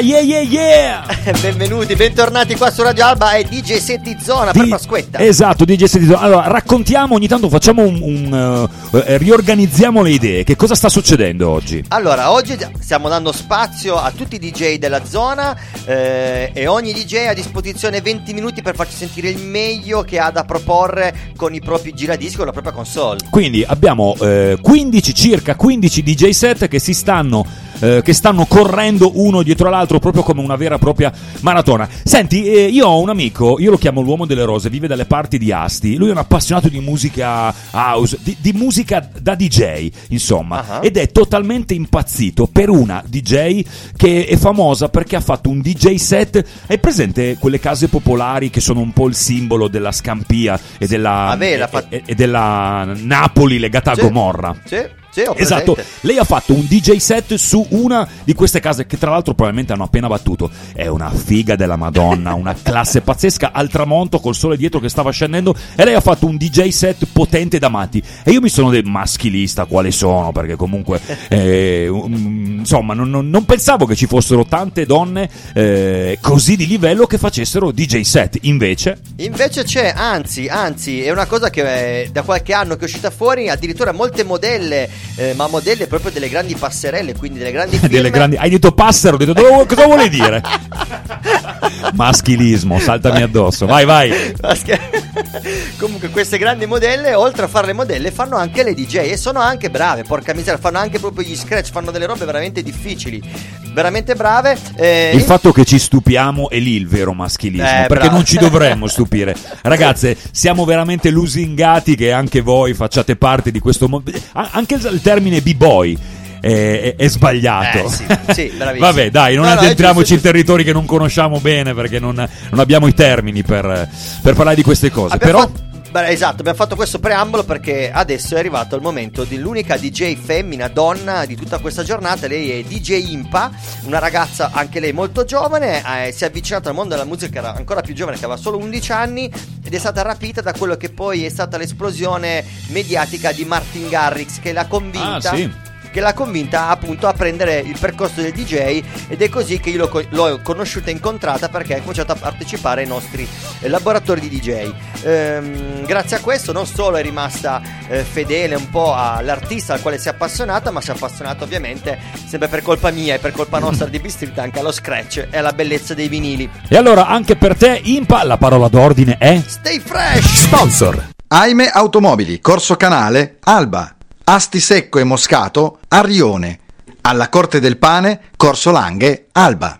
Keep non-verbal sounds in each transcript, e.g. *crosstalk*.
yeah yeah yeah! Benvenuti, bentornati qua su Radio Alba e DJ Setti Zona per Di- Pasquetta. Esatto, DJ Setti Zona. Allora, raccontiamo, ogni tanto facciamo un... un, eh, riorganizziamo le idee. Che cosa sta succedendo oggi? Allora, oggi stiamo dando spazio a tutti i DJ della zona eh, e ogni DJ ha a disposizione 20 minuti per farci sentire il meglio che ha da proporre con i propri giradischi con la propria console. Quindi abbiamo eh, 15, circa 15 DJ set che si stanno, eh, che stanno correndo uno dietro l'altro proprio come una vera e propria maratona. Senti, eh, io ho un amico, io lo chiamo l'uomo delle rose, vive dalle parti di Asti, lui è un appassionato di musica house, di, di musica da DJ, insomma, Ah. ed è totalmente impazzito per una DJ che è famosa perché ha fatto un DJ set, hai presente quelle case popolari che sono un po' il simbolo della Scampia e della, Ah, beh, l'ha e- e- e della Napoli legata a Gomorra. Sì, sì, Esatto, lei ha fatto un DJ set su una di queste case che tra l'altro probabilmente hanno appena battuto. È una figa della Madonna, una classe pazzesca al tramonto col sole dietro che stava scendendo e lei ha fatto un DJ set potente da matti. E io mi sono del maschilista quale sono perché comunque *laughs* eh, um, insomma non, non- non pensavo che ci fossero tante donne eh, così di livello che facessero DJ set. Invece Invece c'è, anzi, anzi, è una cosa che eh, da qualche anno che è uscita fuori, addirittura molte modelle, eh, ma modelle proprio delle grandi passerelle, quindi delle grandi *laughs* delle grandi... Hai detto passero, ho detto "Dove- cosa vuole dire? *laughs* Maschilismo, saltami addosso. Vai, vai. *laughs* Comunque queste grandi modelle, oltre a fare le modelle, fanno anche le DJ e sono anche brave, porca miseria, fanno anche proprio gli scratch, fanno delle robe veramente difficili, veramente brave. eh, Il fatto che ci stupiamo è lì il vero maschilismo, Eh, perché bravo. non ci dovremmo stupire. Ragazze, siamo veramente lusingati che anche voi facciate parte di questo mondo. Anche il il termine b-boy. È, è- è sbagliato. Eh, sì, sì. *laughs* Vabbè, dai, non No, no, addentriamoci giusto, in territori che non conosciamo bene perché non, non abbiamo i termini per, per parlare di queste cose. Abbiamo Però, fatto- beh, esatto, abbiamo fatto questo preambolo perché adesso è arrivato il momento dell'unica DJ femmina, donna di tutta questa giornata. Lei è DJ Impa, una ragazza anche lei molto giovane, eh, si è avvicinata al mondo della musica, era ancora più giovane, che aveva solo 11 anni ed è stata rapita da quello che poi è stata l'esplosione mediatica di Martin Garrix che l'ha convinta. Ah, sì. Che l'ha convinta appunto a prendere il percorso del DJ ed è così che io l'ho, co- l'ho conosciuta e incontrata perché ha cominciato a partecipare ai nostri eh, laboratori di DJ. Ehm, grazie a questo non solo è rimasta eh, fedele un po' all'artista al quale si è appassionata, ma si è appassionata ovviamente sempre per colpa mia e per colpa nostra di B-Street anche allo scratch e alla bellezza dei vinili. e allora anche per te, Impa, la parola d'ordine è. Stay fresh! Sponsor. Aime Automobili, Corso Canale, Alba. Asti Secco e Moscato, Arrione. Alla Corte del Pane, Corso Langhe, Alba.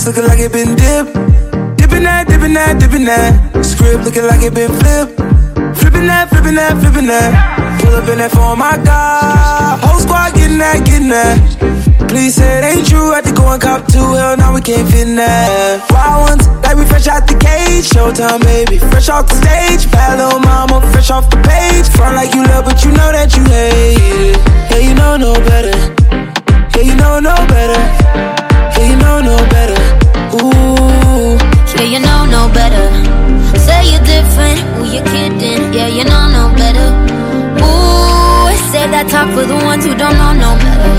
Wrist looking like it been dipped. Dipping that, dipping that, dipping that. Script looking like it been flipped. Flipping that, flipping that, flipping that. Pull up in that for my God. Whole squad getting that, getting that. Please say it ain't true. Had to go and cop two. Hell, now we can't fit in that. Wild ones, like we fresh out the cage. Showtime, baby. Fresh off the stage. Bad little mama, fresh off the page. Front like you love, but you know that you hate it. Yeah, you know no better. Yeah, you know no better. Better. Say you're different, who you kidding? Yeah, you know no better. Ooh, say that talk for the ones who don't know no better.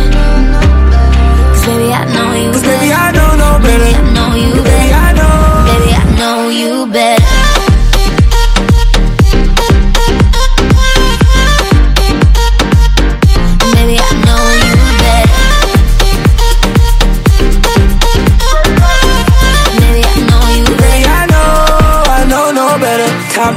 Cause baby, I know you Cause better. baby, I know no better. Baby, I know you Baby, better.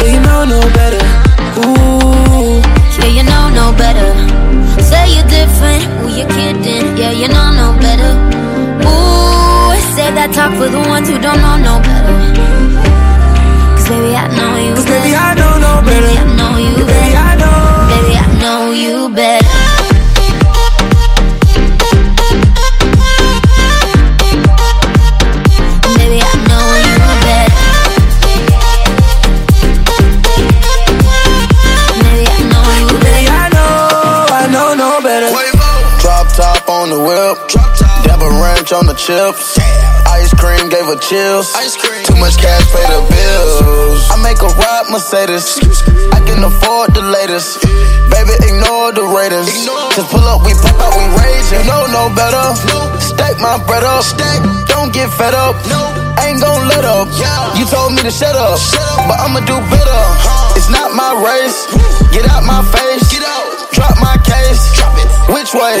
Yeah, you know no better. Ooh. Yeah, you know no better. Say you're different, who you kidding? Yeah, you know no better. Ooh, say that talk for the ones who don't know no better. Chips. Ice cream gave her chills. Too much cash pay the bills. I make a ride Mercedes. I can afford the latest. Baby, ignore the Raiders. Just pull up, we pop out, we rage. You know no better. Stack my bread up. Don't get fed up. Ain't gon' let up. You told me to shut up, but I'ma do better. It's not my race. Get out my face. Drop my case. Which way?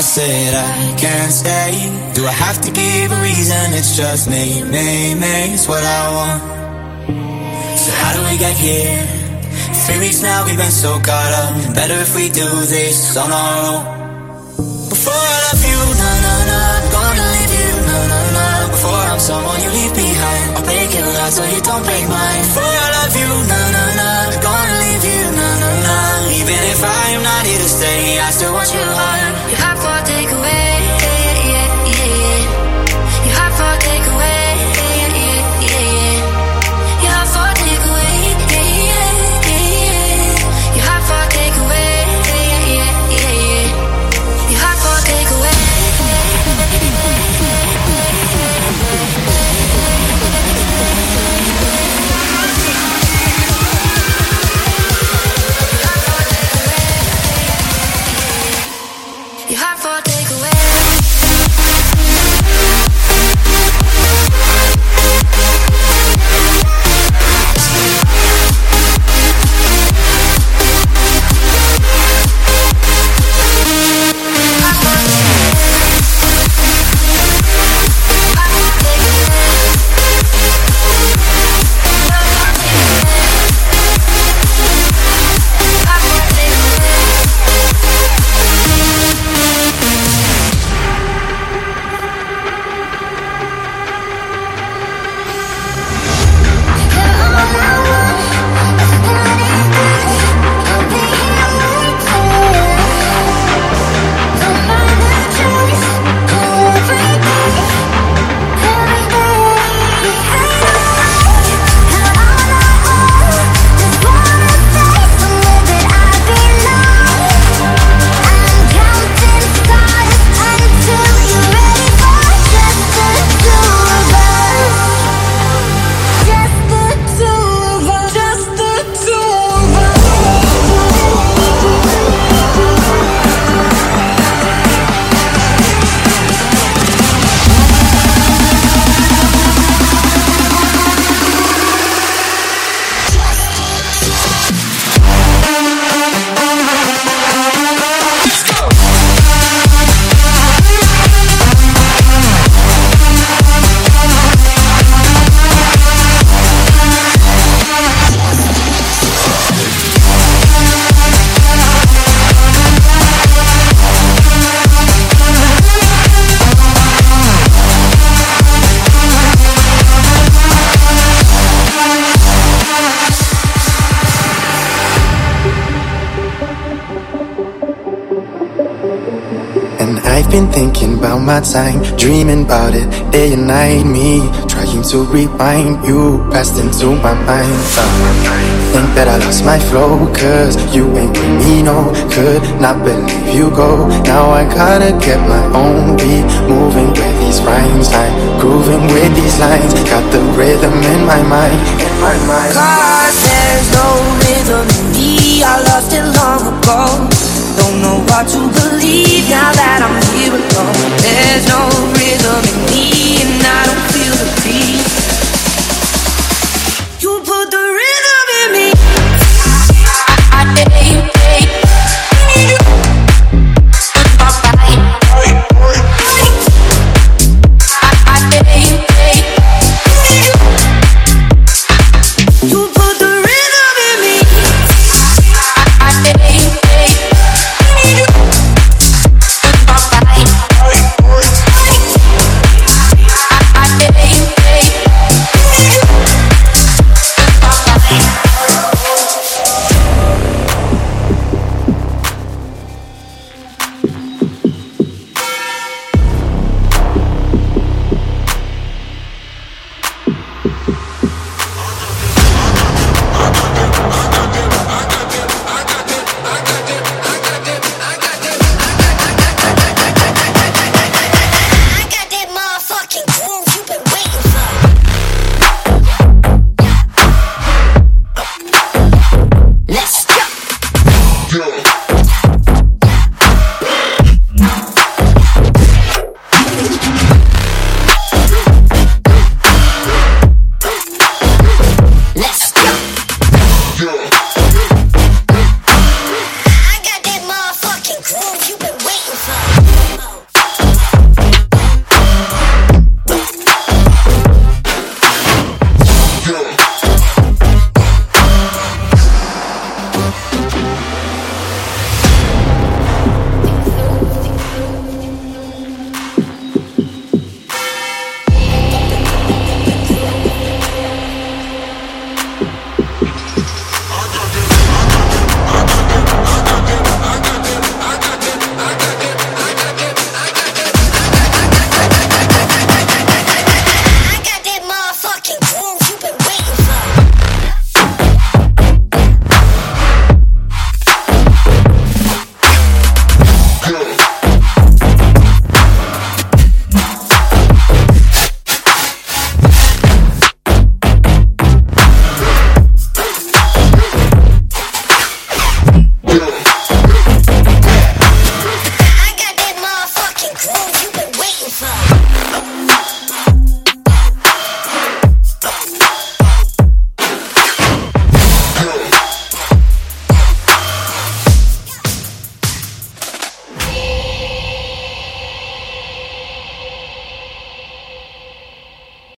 I said I can't stay. Do I have to give a reason? It's just me, me, me. It's what I want. So how do we get here? Three weeks now, we've been so caught up. Better if we do this on our own. Before I love you, na na na, gonna leave you, na na na. Before I'm someone you leave behind, I'll break your heart so you don't break mine. Before I love you, na been thinking about my time, dreaming about it day and night. Me trying to rewind you, passed into my mind. Uh, think that I lost my flow, cause you ain't with me, no. Could not believe you go. Now I gotta get my own beat, moving with these rhymes. I'm grooving with these lines, got the rhythm in my mind. In my mind. Cause there's no rhythm in me. I lost it long ago hard to believe now that I'm here alone. There's no rhythm in me, and I don't feel the beat.